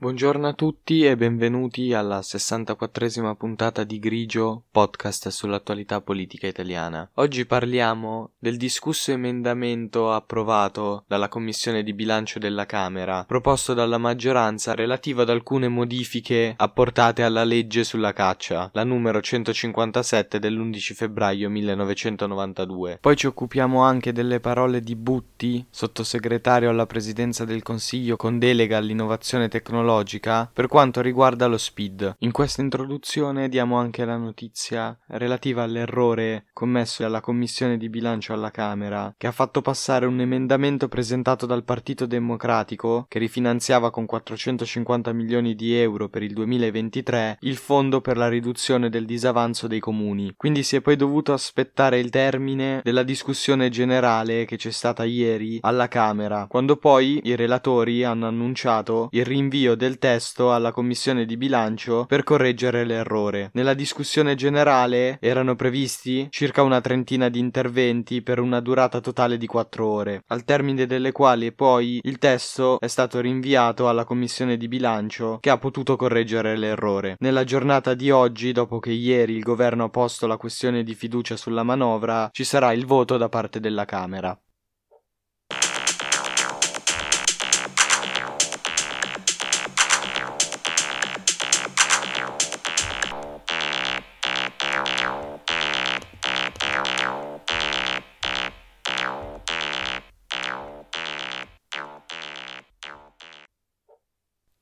Buongiorno a tutti e benvenuti alla 64esima puntata di Grigio, podcast sull'attualità politica italiana. Oggi parliamo del discusso emendamento approvato dalla Commissione di bilancio della Camera, proposto dalla maggioranza relativo ad alcune modifiche apportate alla legge sulla caccia, la numero 157 dell'11 febbraio 1992. Poi ci occupiamo anche delle parole di Butti, sottosegretario alla Presidenza del Consiglio con delega all'innovazione tecnologica tecnologica per quanto riguarda lo speed. In questa introduzione diamo anche la notizia relativa all'errore commesso dalla Commissione di bilancio alla Camera, che ha fatto passare un emendamento presentato dal Partito Democratico che rifinanziava con 450 milioni di euro per il 2023 il fondo per la riduzione del disavanzo dei comuni. Quindi si è poi dovuto aspettare il termine della discussione generale che c'è stata ieri alla Camera, quando poi i relatori hanno annunciato il rinvio del testo alla commissione di bilancio per correggere l'errore. Nella discussione generale erano previsti circa una trentina di interventi per una durata totale di quattro ore, al termine delle quali poi il testo è stato rinviato alla commissione di bilancio che ha potuto correggere l'errore. Nella giornata di oggi, dopo che ieri il governo ha posto la questione di fiducia sulla manovra, ci sarà il voto da parte della Camera.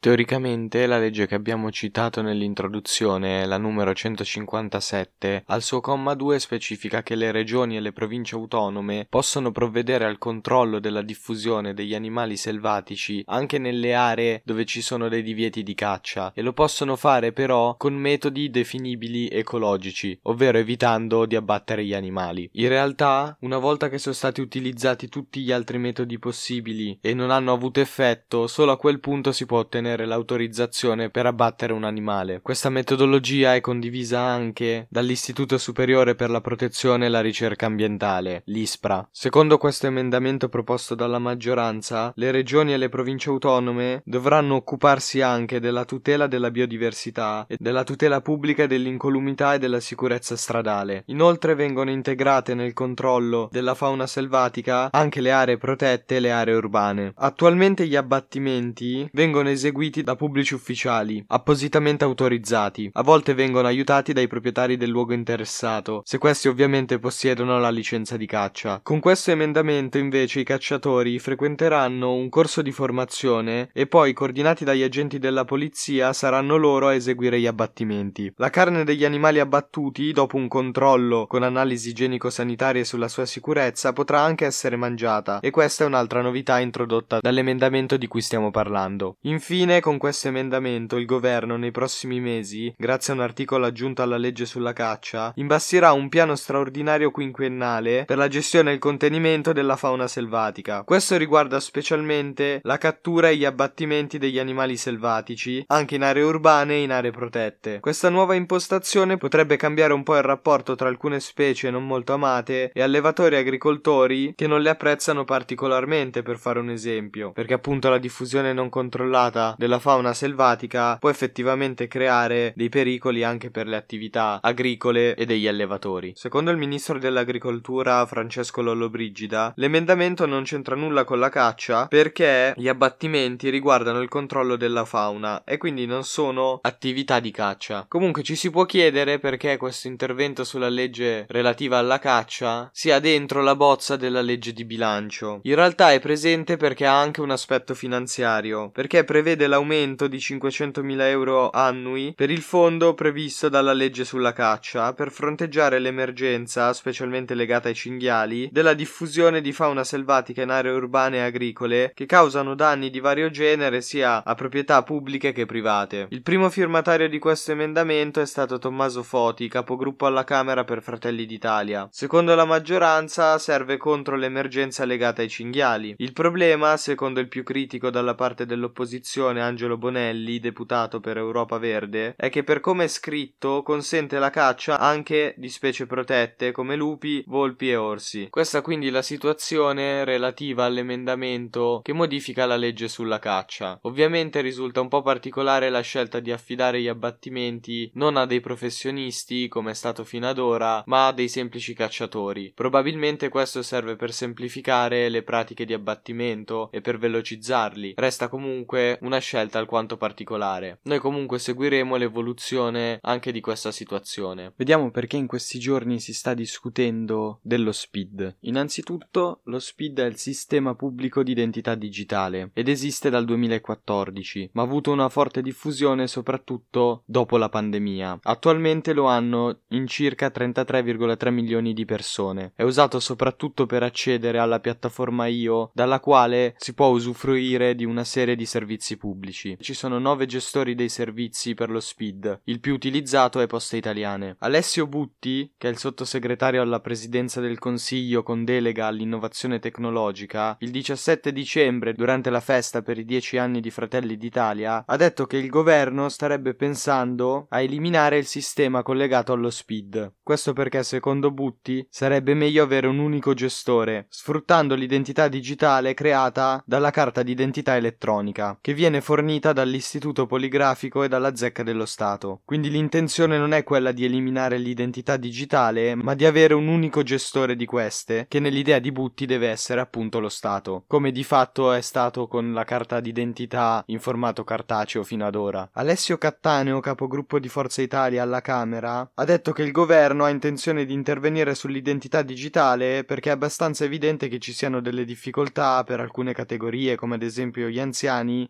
Teoricamente la legge che abbiamo citato nell'introduzione, la numero 157, al suo comma 2 specifica che le regioni e le province autonome possono provvedere al controllo della diffusione degli animali selvatici anche nelle aree dove ci sono dei divieti di caccia e lo possono fare però con metodi definibili ecologici, ovvero evitando di abbattere gli animali. In realtà, una volta che sono stati utilizzati tutti gli altri metodi possibili e non hanno avuto effetto, solo a quel punto si può ottenere ottenere l'autorizzazione per abbattere un animale. Questa metodologia è condivisa anche dall'Istituto Superiore per la Protezione e la Ricerca Ambientale, l'ISPRA. Secondo questo emendamento proposto dalla maggioranza, le regioni e le province autonome dovranno occuparsi anche della tutela della biodiversità e della tutela pubblica dell'incolumità e della sicurezza stradale. Inoltre vengono integrate nel controllo della fauna selvatica anche le aree protette e le aree urbane. Attualmente gli abbattimenti vengono eseguiti eseguiti da pubblici ufficiali, appositamente autorizzati. A volte vengono aiutati dai proprietari del luogo interessato, se questi ovviamente possiedono la licenza di caccia. Con questo emendamento invece i cacciatori frequenteranno un corso di formazione e poi, coordinati dagli agenti della polizia, saranno loro a eseguire gli abbattimenti. La carne degli animali abbattuti, dopo un controllo con analisi igienico-sanitarie sulla sua sicurezza, potrà anche essere mangiata, e questa è un'altra novità introdotta dall'emendamento di cui stiamo parlando. Infine, Infine, con questo emendamento, il governo nei prossimi mesi, grazie a un articolo aggiunto alla legge sulla caccia, imbastirà un piano straordinario quinquennale per la gestione e il contenimento della fauna selvatica. Questo riguarda specialmente la cattura e gli abbattimenti degli animali selvatici, anche in aree urbane e in aree protette. Questa nuova impostazione potrebbe cambiare un po' il rapporto tra alcune specie non molto amate e allevatori e agricoltori che non le apprezzano particolarmente, per fare un esempio, perché appunto la diffusione non controllata della fauna selvatica può effettivamente creare dei pericoli anche per le attività agricole e degli allevatori. Secondo il ministro dell'agricoltura Francesco Lollobrigida, l'emendamento non c'entra nulla con la caccia perché gli abbattimenti riguardano il controllo della fauna e quindi non sono attività di caccia. Comunque ci si può chiedere perché questo intervento sulla legge relativa alla caccia sia dentro la bozza della legge di bilancio. In realtà è presente perché ha anche un aspetto finanziario, perché prevede l'aumento di 500.000 euro annui per il fondo previsto dalla legge sulla caccia per fronteggiare l'emergenza, specialmente legata ai cinghiali, della diffusione di fauna selvatica in aree urbane e agricole che causano danni di vario genere sia a proprietà pubbliche che private. Il primo firmatario di questo emendamento è stato Tommaso Foti, capogruppo alla Camera per Fratelli d'Italia. Secondo la maggioranza serve contro l'emergenza legata ai cinghiali. Il problema, secondo il più critico dalla parte dell'opposizione, propone Angelo Bonelli, deputato per Europa Verde, è che per come è scritto consente la caccia anche di specie protette come lupi, volpi e orsi. Questa quindi è la situazione relativa all'emendamento che modifica la legge sulla caccia. Ovviamente risulta un po' particolare la scelta di affidare gli abbattimenti non a dei professionisti come è stato fino ad ora, ma a dei semplici cacciatori. Probabilmente questo serve per semplificare le pratiche di abbattimento e per velocizzarli. Resta comunque una scelta alquanto particolare. Noi comunque seguiremo l'evoluzione anche di questa situazione. Vediamo perché in questi giorni si sta discutendo dello SPID. Innanzitutto, lo SPID è il sistema pubblico di identità digitale ed esiste dal 2014, ma ha avuto una forte diffusione soprattutto dopo la pandemia. Attualmente lo hanno in circa 33,3 milioni di persone. È usato soprattutto per accedere alla piattaforma IO, dalla quale si può usufruire di una serie di servizi pubblici. Ci sono nove gestori dei servizi per lo SPID. Il più utilizzato è Poste Italiane. Alessio Butti, che è il sottosegretario alla presidenza del Consiglio con delega all'innovazione tecnologica, il 17 dicembre, durante la festa per i dieci anni di Fratelli d'Italia, ha detto che il governo starebbe pensando a eliminare il sistema collegato allo SPID. Questo perché, secondo Butti, sarebbe meglio avere un unico gestore, sfruttando l'identità digitale creata dalla carta d'identità elettronica, che viene fornita dall'Istituto Poligrafico e dalla Zecca dello Stato. Quindi l'intenzione non è quella di eliminare l'identità digitale, ma di avere un unico gestore di queste, che nell'idea di Butti deve essere appunto lo Stato, come di fatto è stato con la carta d'identità in formato cartaceo fino ad ora. Alessio Cattaneo, capogruppo di Forza Italia alla Camera, ha detto che il governo ha intenzione di intervenire sull'identità digitale perché è abbastanza evidente che ci siano delle difficoltà per alcune categorie, come ad esempio gli anziani,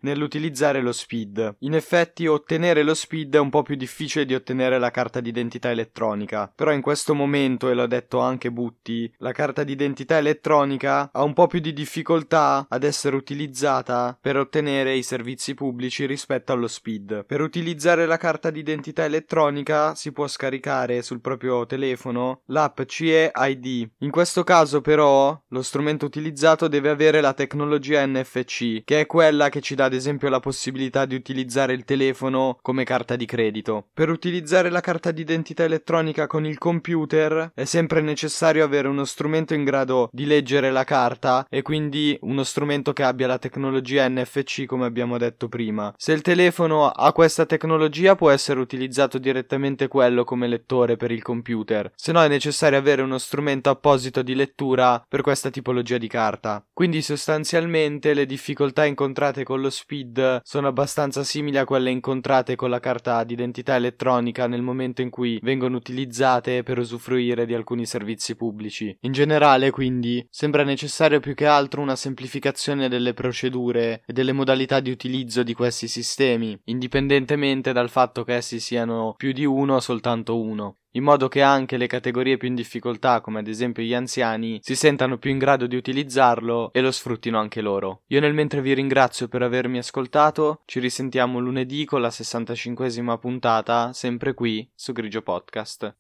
nell'utilizzare lo SPID. In effetti, ottenere lo SPID è un po' più difficile di ottenere la carta d'identità elettronica, però in questo momento, e l'ha detto anche Butti, la carta d'identità elettronica ha un po' più di difficoltà ad essere utilizzata per ottenere i servizi pubblici rispetto allo SPID. Per utilizzare la carta d'identità elettronica si può scaricare sul proprio telefono l'app CE ID. In questo caso però lo strumento utilizzato deve avere la tecnologia NFC, che è quella che ci dà ad esempio la possibilità di utilizzare il telefono come carta di credito. Per utilizzare la carta d'identità elettronica con il computer è sempre necessario avere uno strumento in grado di leggere la carta e quindi uno strumento che abbia la tecnologia NFC come abbiamo detto prima. Se il telefono ha questa tecnologia può essere utilizzato direttamente quello come lettore per il computer, se no è necessario avere uno strumento apposito di lettura per questa tipologia di carta. Quindi sostanzialmente le difficoltà incontrate con lo SPID sono abbastanza simili a quelle incontrate con la carta d'identità elettronica nel momento in cui vengono utilizzate per usufruire di alcuni servizi pubblici. In generale, quindi, sembra necessario più che altro una semplificazione delle procedure e delle modalità di utilizzo di questi sistemi, indipendentemente dal fatto che essi siano più di uno o soltanto uno in modo che anche le categorie più in difficoltà, come ad esempio gli anziani, si sentano più in grado di utilizzarlo e lo sfruttino anche loro. Io nel mentre vi ringrazio per avermi ascoltato, ci risentiamo lunedì con la 65esima puntata, sempre qui su Grigio Podcast.